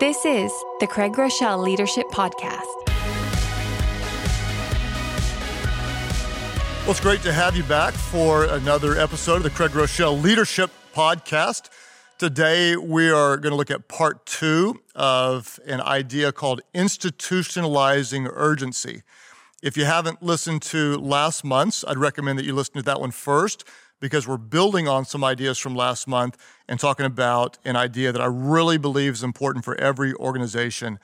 This is the Craig Groeschel Leadership Podcast. Well, it's great to have you back for another episode of the Craig Groeschel Leadership Podcast. Today, we are going to look at part two of an idea called institutionalizing urgency. If you haven't listened to last month's, I'd recommend that you listen to that one first because we're building on some ideas from last month and talking about an idea that I really believe is important for every organization.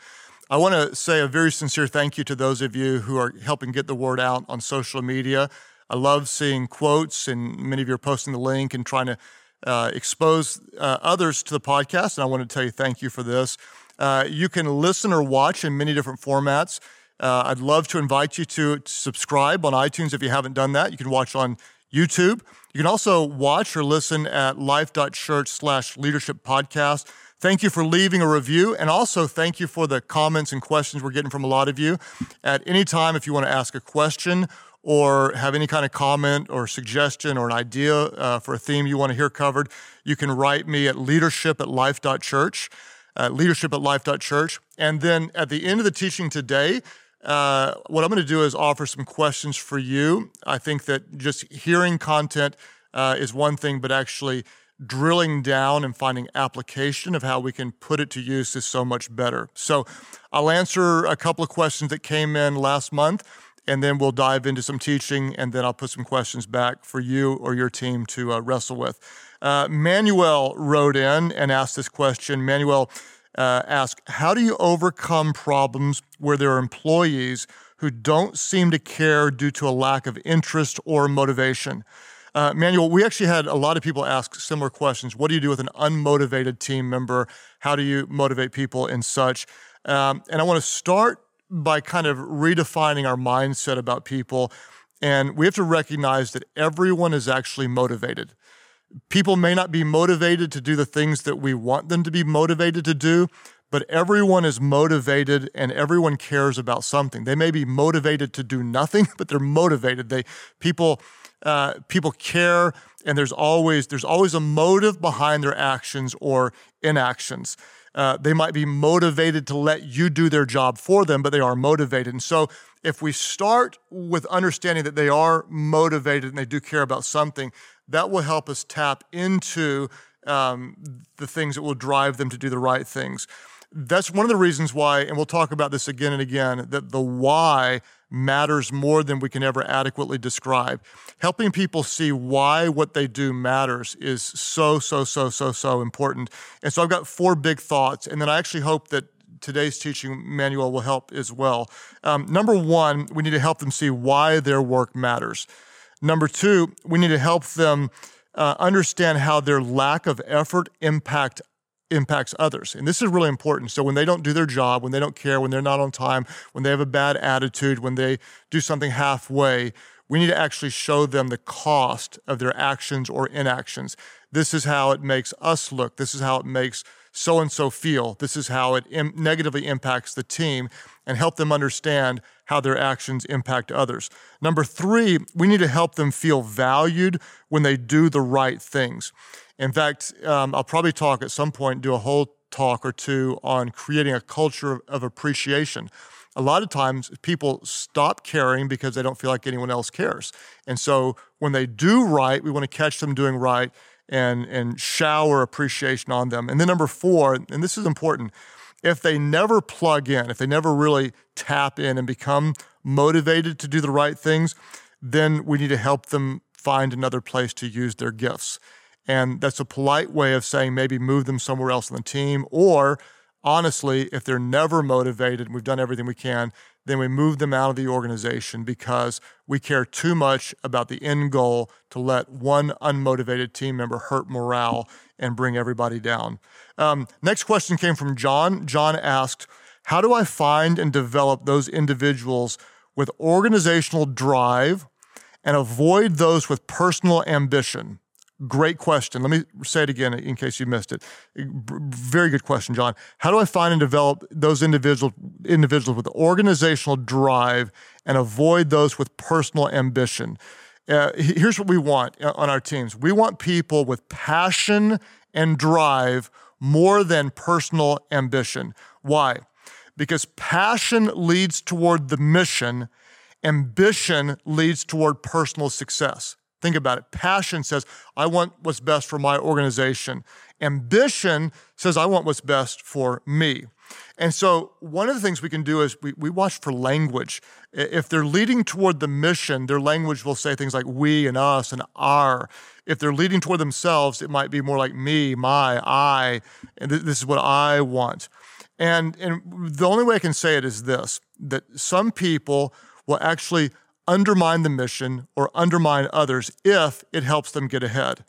I want to say a very sincere thank you to those of you who are helping get the word out on social media. I love seeing quotes, and many of you are posting the link and trying to uh, expose uh, others to the podcast. And I want to tell you thank you for this. Uh, you can listen or watch in many different formats. Uh, I'd love to invite you to, to subscribe on iTunes if you haven't done that. You can watch on YouTube. You can also watch or listen at life.church slash leadership podcast. Thank you for leaving a review. And also thank you for the comments and questions we're getting from a lot of you. At any time, if you want to ask a question or have any kind of comment or suggestion or an idea uh, for a theme you want to hear covered, you can write me at leadership at life.church, uh, leadership at life.church. And then at the end of the teaching today, uh, what I'm going to do is offer some questions for you. I think that just hearing content uh, is one thing, but actually drilling down and finding application of how we can put it to use is so much better. So I'll answer a couple of questions that came in last month, and then we'll dive into some teaching, and then I'll put some questions back for you or your team to uh, wrestle with. Uh, Manuel wrote in and asked this question. Manuel, uh, ask How do you overcome problems where there are employees who don't seem to care due to a lack of interest or motivation? Uh, Manuel, we actually had a lot of people ask similar questions. What do you do with an unmotivated team member? How do you motivate people and such? Um, and I want to start by kind of redefining our mindset about people. And we have to recognize that everyone is actually motivated. People may not be motivated to do the things that we want them to be motivated to do, but everyone is motivated and everyone cares about something. They may be motivated to do nothing, but they're motivated. They people uh, people care, and there's always there's always a motive behind their actions or inactions. Uh, they might be motivated to let you do their job for them, but they are motivated. And so, if we start with understanding that they are motivated and they do care about something, that will help us tap into um, the things that will drive them to do the right things. That's one of the reasons why, and we'll talk about this again and again, that the why matters more than we can ever adequately describe. Helping people see why what they do matters is so, so, so, so, so important. And so I've got four big thoughts, and then I actually hope that today's teaching Manuel will help as well. Um, number one, we need to help them see why their work matters. Number two, we need to help them uh, understand how their lack of effort impact impacts others. And this is really important. So when they don't do their job, when they don't care, when they're not on time, when they have a bad attitude, when they do something halfway, we need to actually show them the cost of their actions or inactions. This is how it makes us look. This is how it makes so and so feel. This is how it Im- negatively impacts the team and help them understand how their actions impact others. Number three, we need to help them feel valued when they do the right things. In fact, um, I'll probably talk at some point, do a whole talk or two on creating a culture of appreciation. A lot of times people stop caring because they don't feel like anyone else cares. And so when they do right, we want to catch them doing right and, and shower appreciation on them. And then number four, and this is important, if they never plug in, if they never really tap in and become motivated to do the right things, then we need to help them find another place to use their gifts. And that's a polite way of saying maybe move them somewhere else on the team. Or honestly, if they're never motivated we've done everything we can, then we move them out of the organization because we care too much about the end goal to let one unmotivated team member hurt morale and bring everybody down. Um, next question came from John. John asked, How do I find and develop those individuals with organizational drive and avoid those with personal ambition? Great question. Let me say it again in case you missed it. Very good question, John. How do I find and develop those individual individuals with organizational drive and avoid those with personal ambition? Uh, here's what we want uh, on our teams. We want people with passion and drive more than personal ambition. Why? Because passion leads toward the mission, ambition leads toward personal success. Think about it. Passion says, I want what's best for my organization. Ambition says, I want what's best for me. And so, one of the things we can do is we, we watch for language. If they're leading toward the mission, their language will say things like we and us and our. If they're leading toward themselves, it might be more like me, my, I, and th- this is what I want. And, and the only way I can say it is this that some people will actually undermine the mission or undermine others if it helps them get ahead.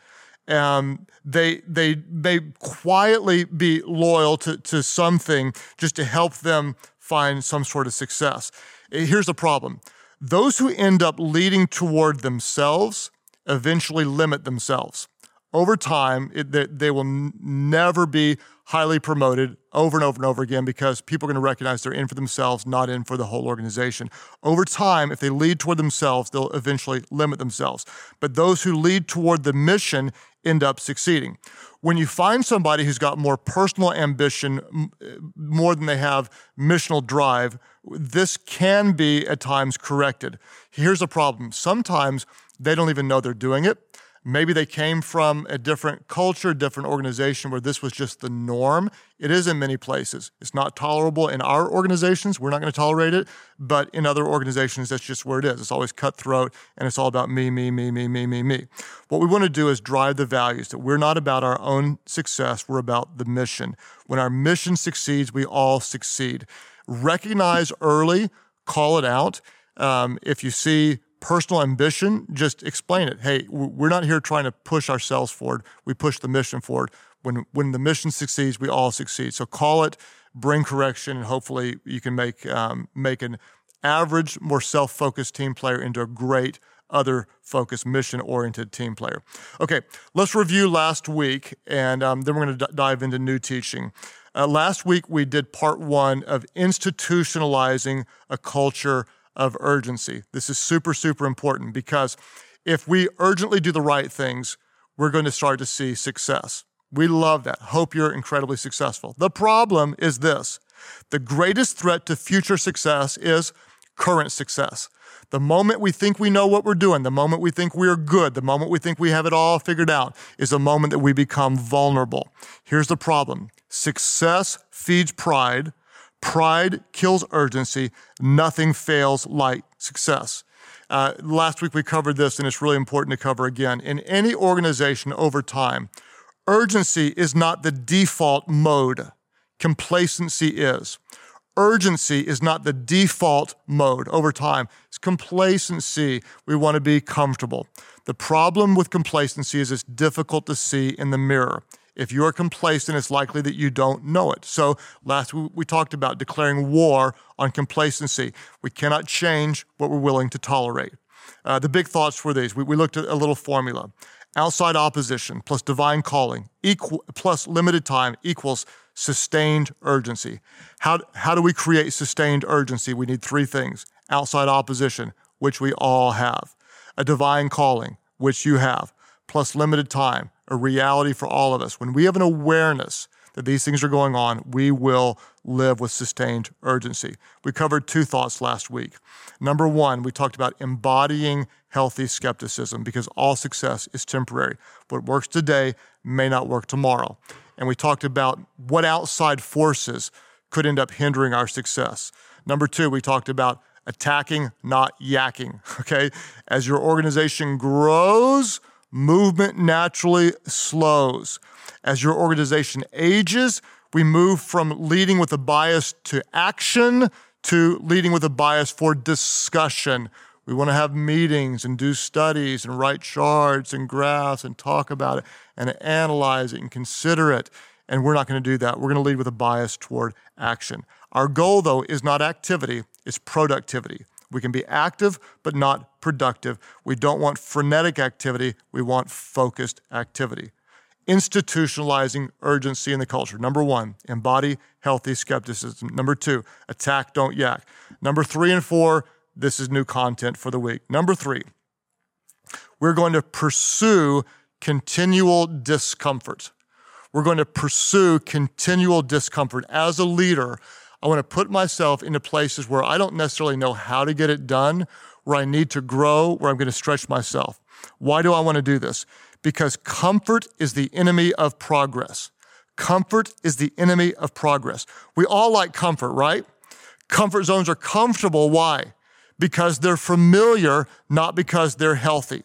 Um, they they may quietly be loyal to, to something just to help them find some sort of success. Here's the problem: those who end up leading toward themselves eventually limit themselves over time, it, they, they, will n- never be highly promoted over and over and over again because people are going to recognize they're in for themselves, not in for the whole organization. Over time, if they lead toward themselves, they'll eventually limit themselves. But those who lead toward the mission end up succeeding. When you find somebody who's got more personal ambition, eh, more than they have missional drive, this can be at times corrected. Here's a problem sometimes they don't even know they're doing it Maybe they came from a different culture, different organization where this was just the norm. It is in many places. It's not tolerable in our organizations. We're not going to tolerate it. But in other organizations, that's just where it is. It's always cutthroat and it's all about me, me, me, me, me, me, me. What we want to do is drive the values that we're not about our own success, we're about the mission. When our mission succeeds, we all succeed. Recognize early, call it out. Um, if you see personal ambition, just explain it. Hey, we're not here trying to push ourselves forward. We push the mission forward. When when the mission succeeds, we all succeed. So call it, bring correction, and hopefully you can make um, make an average, more self-focused team player into a great other focused, mission oriented team player. Okay, let's review last week, and um, then we're going to d- dive into new teaching. Uh, last week, we did part one of institutionalizing a culture of urgency. This is super, super important because if we urgently do the right things, we're going to start to see success. We love that. Hope you're incredibly successful. The problem is this the greatest threat to future success is current success. The moment we think we know what we're doing, the moment we think we're good, the moment we think we have it all figured out, is the moment that we become vulnerable. Here's the problem success feeds pride, Pride kills urgency. Nothing fails like success. Uh, last week we covered this, and it's really important to cover again. In any organization over time, urgency is not the default mode, complacency is. Urgency is not the default mode over time. It's complacency. We want to be comfortable. The problem with complacency is it's difficult to see in the mirror. If you are complacent, it's likely that you don't know it. So, last we talked about declaring war on complacency. We cannot change what we're willing to tolerate. Uh, the big thoughts were these. We, we looked at a little formula. Outside opposition plus divine calling equal, plus limited time equals sustained urgency. How, how do we create sustained urgency? We need three things outside opposition, which we all have, a divine calling, which you have, plus limited time, a reality for all of us. When we have an awareness that these things are going on, we will live with sustained urgency. We covered two thoughts last week. Number one, we talked about embodying healthy skepticism because all success is temporary. What works today may not work tomorrow. And we talked about what outside forces could end up hindering our success. Number two, we talked about attacking, not yakking. Okay. As your organization grows, movement naturally slows. As your organization ages, we move from leading with a bias to action to leading with a bias for discussion. We want to have meetings and do studies and write charts and graphs and talk about it and analyze it and consider it. And we're not going to do that. We're going to lead with a bias toward action. Our goal, though, is not activity, it's productivity. We can be active, but not productive. We don't want frenetic activity, we want focused activity. Institutionalizing urgency in the culture. Number one, embody healthy skepticism. Number two, attack, don't yak. Number three and four, this is new content for the week. Number three, we're going to pursue continual discomfort. we're going to pursue continual discomfort. As a leader, I want to put myself into places where I don't necessarily know how to get it done, where I need to grow, where I'm going to stretch myself. Why do I want to do this? Because comfort is the enemy of progress. Comfort is the enemy of progress. We all like comfort, right? Comfort zones are comfortable. Why? Because they're familiar, not because they're healthy.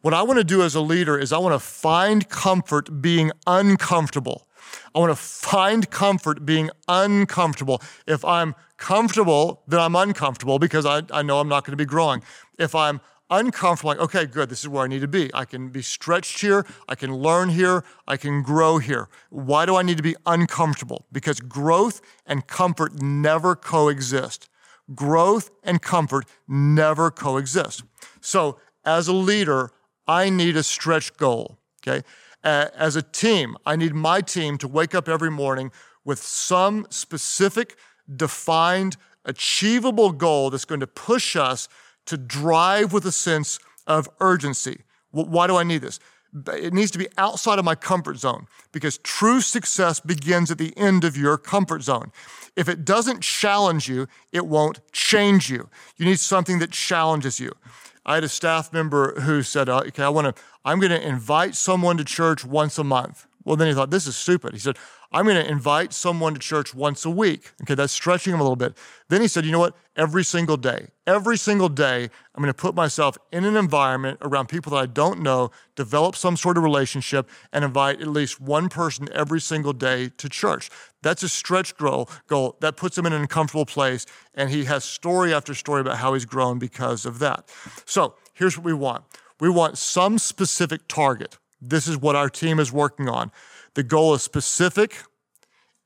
What I want to do as a leader is I want to find comfort being uncomfortable. I want to find comfort being uncomfortable. If I'm comfortable, then I'm uncomfortable because I, I know I'm not going to be growing. If I'm uncomfortable, like, okay, good, this is where I need to be. I can be stretched here, I can learn here, I can grow here. Why do I need to be uncomfortable? Because growth and comfort never coexist. Growth and comfort never coexist. So, as a leader, I need a stretch goal, okay? As a team, I need my team to wake up every morning with some specific, defined, achievable goal that's going to push us to drive with a sense of urgency. Why do I need this? It needs to be outside of my comfort zone because true success begins at the end of your comfort zone. If it doesn't challenge you, it won't change you. You need something that challenges you. I had a staff member who said, uh, "Okay, I want to. I'm going to invite someone to church once a month." Well, then he thought, "This is stupid." He said, I'm going to invite someone to church once a week. Okay, that's stretching him a little bit. Then he said, you know what? Every single day, every single day, I'm going to put myself in an environment around people that I don't know, develop some sort of relationship, and invite at least one person every single day to church. That's a stretch goal. goal. That puts him in an uncomfortable place, and he has story after story about how he's grown because of that. So here's what we want we want some specific target. This is what our team is working on. The goal is specific,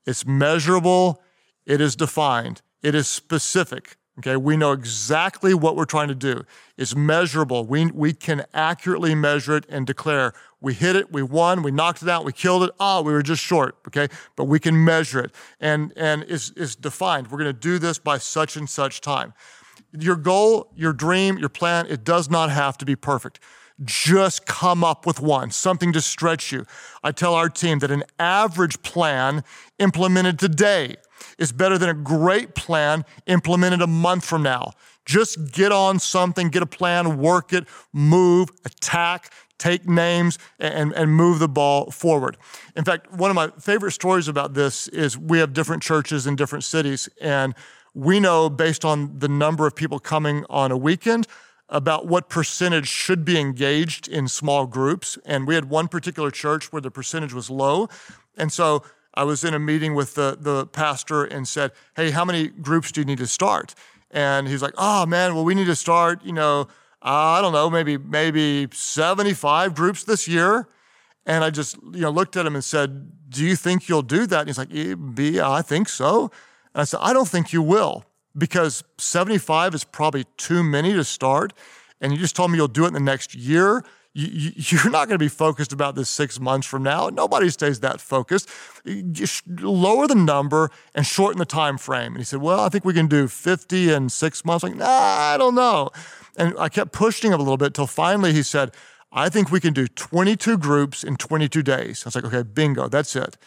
it's measurable, it is defined, it is specific. Okay, we know exactly what we're trying to do. It's measurable. We, we can accurately measure it and declare we hit it, we won, we knocked it out, we killed it. Ah, we were just short. Okay, but we can measure it and and it's, it's defined. We're to do this by such and such time. Your goal, your dream, your plan, it does not have to be perfect just come up with one, something to stretch you. I tell our team that an average plan implemented today is better than a great plan implemented a month from now. Just get on something, get a plan, work it, move, attack, take names, and, and move the ball forward. In fact, one of my favorite stories about this is we have different churches in different cities, and we know based on the number of people coming on a weekend, about what percentage should be engaged in small groups. And we had one particular church where the percentage was low. And so I was in a meeting with the, the pastor and said, Hey, how many groups do you need to start? And he's like, Oh man, well, we need to start, you know, Uh, I don't know, maybe, maybe 75 groups this year. And I just, you know, looked at him and said, Do you think you'll do that? And he's like, Yeah, I think so. And I said, I don't think you will because 75 is probably too many to start. And you just told me you'll do it in the next year. You, are not going to be focused about this six months from now. Nobody stays that focused. Just lower the number and shorten the time frame. And he said, Well, I think we can do 50 in six months. I'm like, nah, I don't know. And I kept pushing him a little bit till finally he said, I think we can do 22 groups in 22 days. I was like, okay, bingo, that's it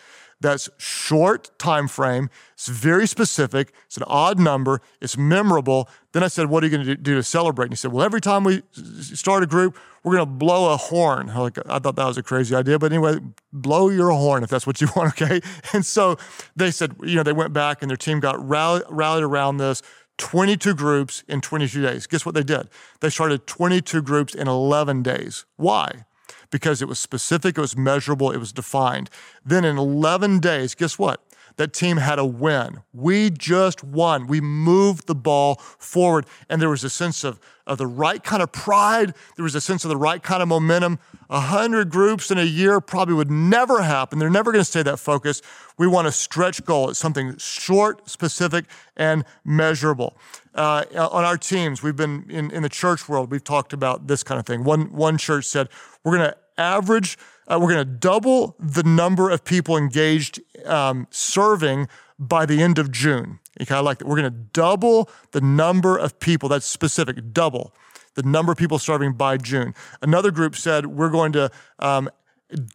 that's short time frame. It's very specific. It's an odd number. It's memorable. Then I said, "What are you going to do to celebrate?" And he said, "Well, every time we start a group, we're going to blow a horn." I, like, I thought that was a crazy idea, but anyway, blow your horn if that's what you want, okay? And so they said, you know, they went back and their team got rallied, rallied around this. 22 groups in 22 days. Guess what they did? They started 22 groups in 11 days. Why? because it was specific, it was measurable, it was defined. Then in 11 days, guess what? That team had a win. We just won. We moved the ball forward, and there was a sense of, of the right kind of pride. There was a sense of the right kind of momentum. A hundred groups in a year probably would never happen. They're never going to stay that focused. We want a stretch goal. It's something short, specific, and measurable. Uh, on our teams, we've been in, in the church world, we've talked about this kind of thing. One, one church said, we're going to average, uh, we're going to double the number of people engaged um, serving by the end of June. Okay, I like that. We're going to double the number of people, that's specific, double the number of people serving by June. Another group said, we're going to um,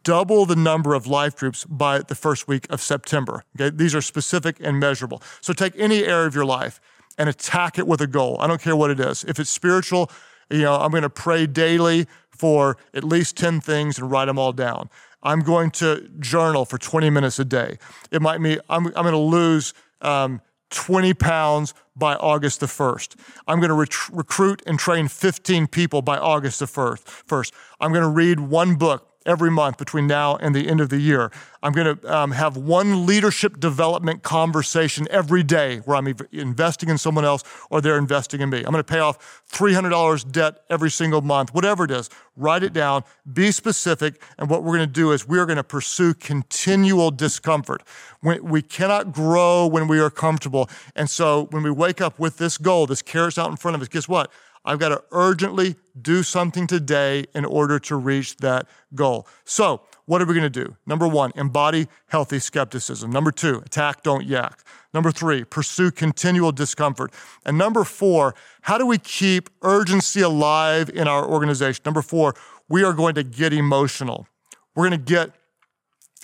double the number of life groups by the first week of September. Okay, these are specific and measurable. So take any area of your life and attack it with a goal. I don't care what it is. If it's spiritual, you know, I'm going to pray daily for at least 10 things and write them all down. I'm going to journal for 20 minutes a day. It might mean I'm, I'm going to lose um, 20 pounds by August the 1st. I'm going to ret- recruit and train 15 people by August the 1st. I'm going to read one book every month between now and the end of the year. I'm going to um, have one leadership development conversation every day where I'm investing in someone else or they're investing in me. I'm going to pay off $300 debt every single month, whatever it is. Write it down, be specific, and what we're going to do is we're going to pursue continual discomfort. We cannot grow when we are comfortable. And so when we wake up with this goal, this carrot's out in front of us, guess what? I've got to urgently do something today in order to reach that goal. So, what are we going to do? Number one, embody healthy skepticism. Number two, attack, don't yak. Number three, pursue continual discomfort. And number four, how do we keep urgency alive in our organization? Number four, we are going to get emotional. We're going to get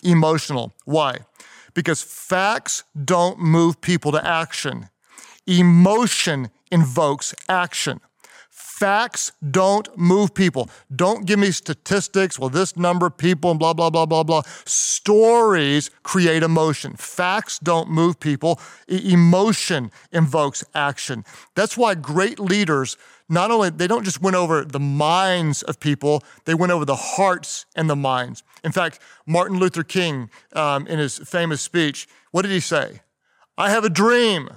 emotional. Why? Because facts don't move people to action. Emotion invokes action. Facts don't move people. Don't give me statistics. Well, this number of people and blah, blah, blah, blah, blah. Stories create emotion. Facts don't move people. E- emotion invokes action. That's why great leaders not only they don't just win over the minds of people they win over the hearts and the minds in fact martin luther king um, in his famous speech what did he say i have a dream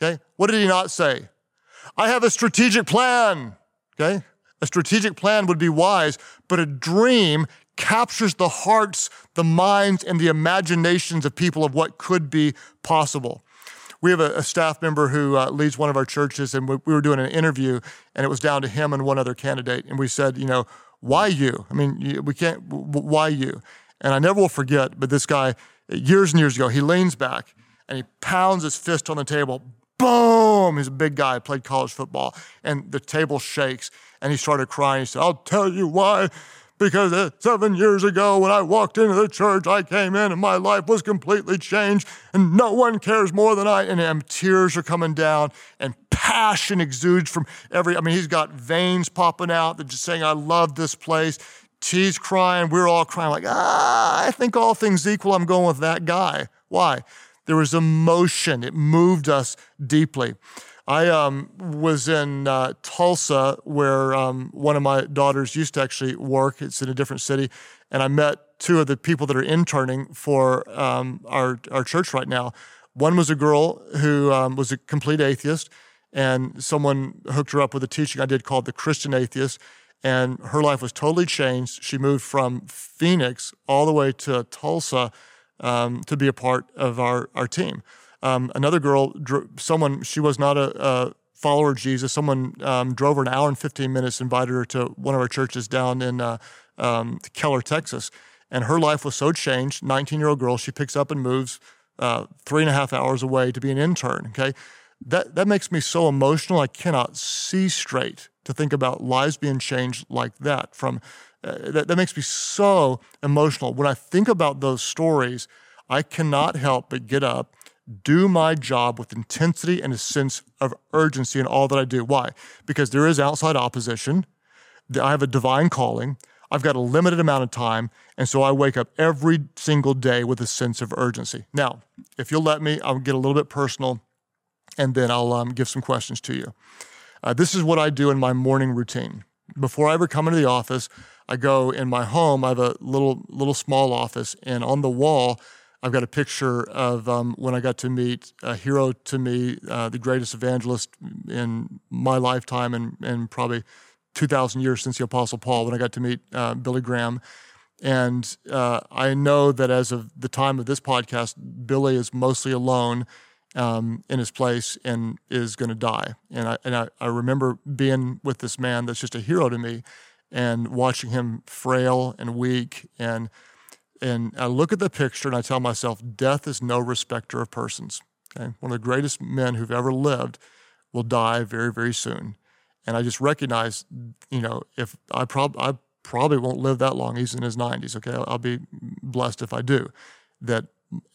okay what did he not say I have a strategic plan. Okay? A strategic plan would be wise, but a dream captures the hearts, the minds, and the imaginations of people of what could be possible. We have a, a staff member who uh, leads one of our churches, and we, we were doing an interview, and it was down to him and one other candidate. And we said, you know, why you? I mean, we can't, why you? And I never will forget, but this guy, years and years ago, he leans back and he pounds his fist on the table, boom, he's a big guy, played college football, and the table shakes, and he started crying. He said, I'll tell you why. Because uh, seven years ago, when I walked into the church, I came in and my life was completely changed, and no one cares more than I. And, and tears are coming down, and passion exudes from every. I mean, he's got veins popping out. They're just saying, "I love this place." T's crying. We're all crying, like, ah, I think all things equal, I'm going with that guy. Why? There was emotion. It moved us deeply. I um, was in uh, Tulsa, where um, one of my daughters used to actually work. It's in a different city. And I met two of the people that are interning for um, our, our church right now. One was a girl who um, was a complete atheist, and someone hooked her up with a teaching I did called The Christian Atheist. And her life was totally changed. She moved from Phoenix all the way to Tulsa um, to be a part of our, our team. Um, another girl, someone, she was not a, a follower of Jesus. Someone um, drove her an hour and 15 minutes, invited her to one of our churches down in uh, um, Keller, Texas. And her life was so changed. 19 year old girl, she picks up and moves uh, three and a half hours away to be an intern. Okay. That, that makes me so emotional. I cannot see straight to think about lives being changed like that from uh, that, that makes me so emotional. When I think about those stories, I cannot help but get up, do my job with intensity and a sense of urgency in all that I do. Why? Because there is outside opposition. I have a divine calling. I've got a limited amount of time. And so I wake up every single day with a sense of urgency. Now, if you'll let me, I'll get a little bit personal and then I'll um, give some questions to you. Uh, this is what I do in my morning routine. Before I ever come into the office, I go in my home. I have a little little small office, and on the wall, I've got a picture of um, when I got to meet a hero to me, uh, the greatest evangelist in my lifetime, and and probably 2,000 years since the Apostle Paul. When I got to meet uh, Billy Graham, and uh, I know that as of the time of this podcast, Billy is mostly alone um, in his place and is going to die. And I and I, I remember being with this man that's just a hero to me and watching him frail and weak and and I look at the picture and I tell myself, death is no respecter of persons. Okay? One of the greatest men who've ever lived will die very, very soon. And I just recognize, you know, if I, prob- I probably won't live that long. He's in his 90s. Okay, I'll, be blessed if I do. That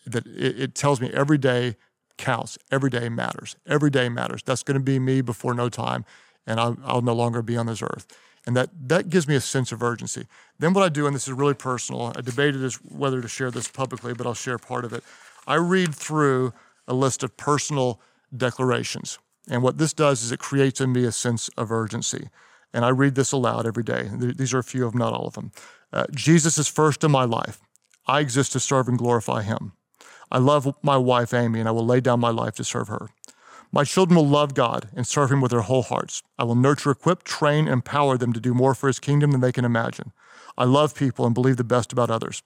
that it, it tells me every day counts. Every day matters. Every day matters. That's going to be me before no time, and I'll, I'll no longer be on this earth. And that that gives me a sense of urgency. Then what I do, and this is really personal. I debated as whether to share this publicly, but I'll share part of it. I read through a list of personal declarations. And what this does is it creates in me a sense of urgency. And I read this aloud every day. These are a few of them, not all of them. Uh, Jesus is first in my life. I exist to serve and glorify him. I love my wife, Amy, and I will lay down my life to serve her. My children will love God and serve him with their whole hearts. I will nurture, equip, train, and empower them to do more for his kingdom than they can imagine. I love people and believe the best about others.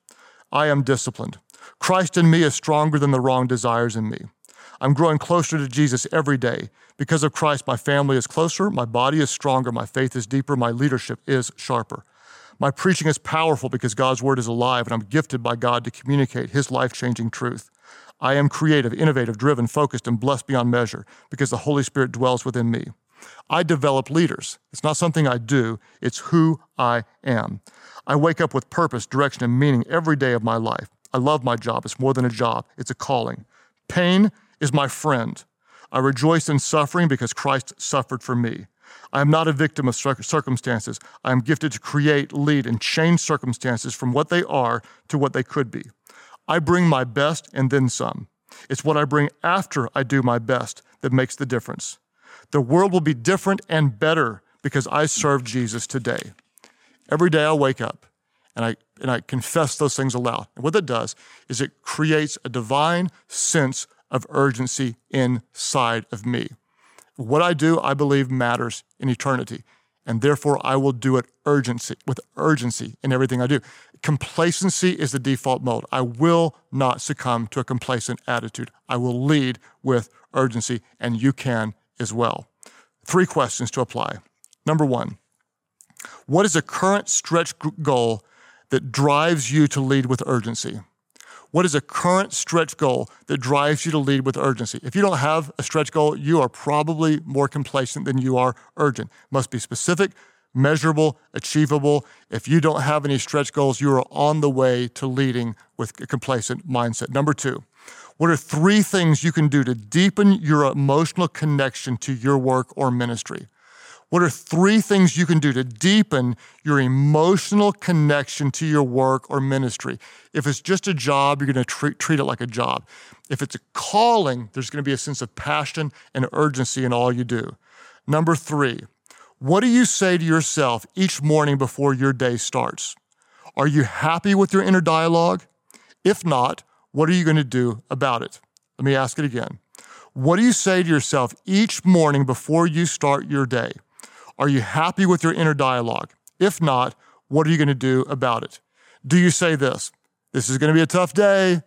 I am disciplined. Christ in me is stronger than the wrong desires in me. I'm growing closer to Jesus every day. Because of Christ, my family is closer, my body is stronger, my faith is deeper, my leadership is sharper. My preaching is powerful because God's word is alive and I'm gifted by God to communicate his life changing truth. I am creative, innovative, driven, focused, and blessed beyond measure because the Holy Spirit dwells within me. I develop leaders. It's not something I do, it's who I am. I wake up with purpose, direction, and meaning every day of my life. I love my job. It's more than a job, it's a calling. Pain is my friend. I rejoice in suffering because Christ suffered for me. I am not a victim of circumstances. I am gifted to create, lead, and change circumstances from what they are to what they could be. I bring my best and then some. It's what I bring after I do my best that makes the difference. The world will be different and better because I serve Jesus today. Every day I wake up and I, and I confess those things aloud. And what that does is it creates a divine sense of urgency inside of me. What I do, I believe matters in eternity. And therefore, I will do it urgency with urgency in everything I do. Complacency is the default mode. I will not succumb to a complacent attitude. I will lead with urgency, and you can as well. Three questions to apply. Number one, what is a current stretch goal that drives you to lead with urgency? What is a current stretch goal that drives you to lead with urgency? If you don't have a stretch goal, you are probably more complacent than you are urgent. Must be specific, measurable, achievable. If you don't have any stretch goals, you are on the way to leading with a complacent mindset. Number two, what are three things you can do to deepen your emotional connection to your work or ministry? What are three things you can do to deepen your emotional connection to your work or ministry? If it's just a job, you're going to treat, treat it like a job. If it's a calling, there's going to be a sense of passion and urgency in all you do. Number three, what do you say to yourself each morning before your day starts? Are you happy with your inner dialogue? If not, what are you going to do about it? Let me ask it again. What do you say to yourself each morning before you start your day? Are you happy with your inner dialogue? If not, what are you going to do about it? Do you say this? This is going to be a tough day.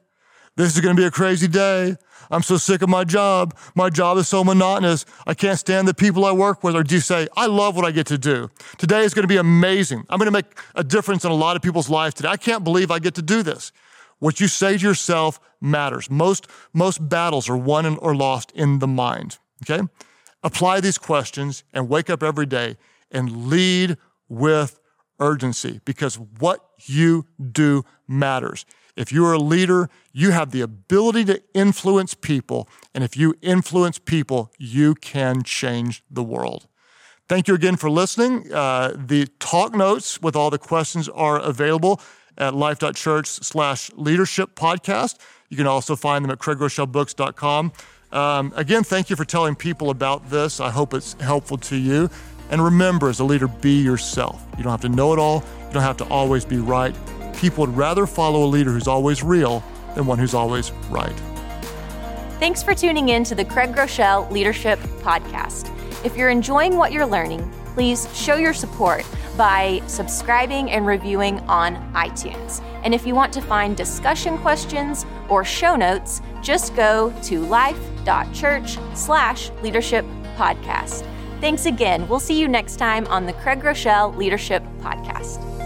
This is going to be a crazy day. I'm so sick of my job. My job is so monotonous. I can't stand the people I work with. Or do you say, I love what I get to do? Today is going to be amazing. I'm going to make a difference in a lot of people's lives today. I can't believe I get to do this. What you say to yourself matters. Most, most battles are won or lost in the mind. Okay? apply these questions and wake up every day and lead with urgency because what you do matters. If you're a leader, you have the ability to influence people. And if you influence people, you can change the world. Thank you again for listening. Uh, the talk notes with all the questions are available at life.church slash leadership podcast. You can also find them at craigrochelebooks.com. Um, again, thank you for telling people about this. I hope it's helpful to you. And remember, as a leader, be yourself. You don't have to know it all, you don't have to always be right. People would rather follow a leader who's always real than one who's always right. Thanks for tuning in to the Craig Groeschel Leadership Podcast. If you're enjoying what you're learning, please show your support by subscribing and reviewing on iTunes. And if you want to find discussion questions or show notes, just go to life.church slash leadership podcast. Thanks again. We'll see you next time on the Craig Groeschel Leadership Podcast.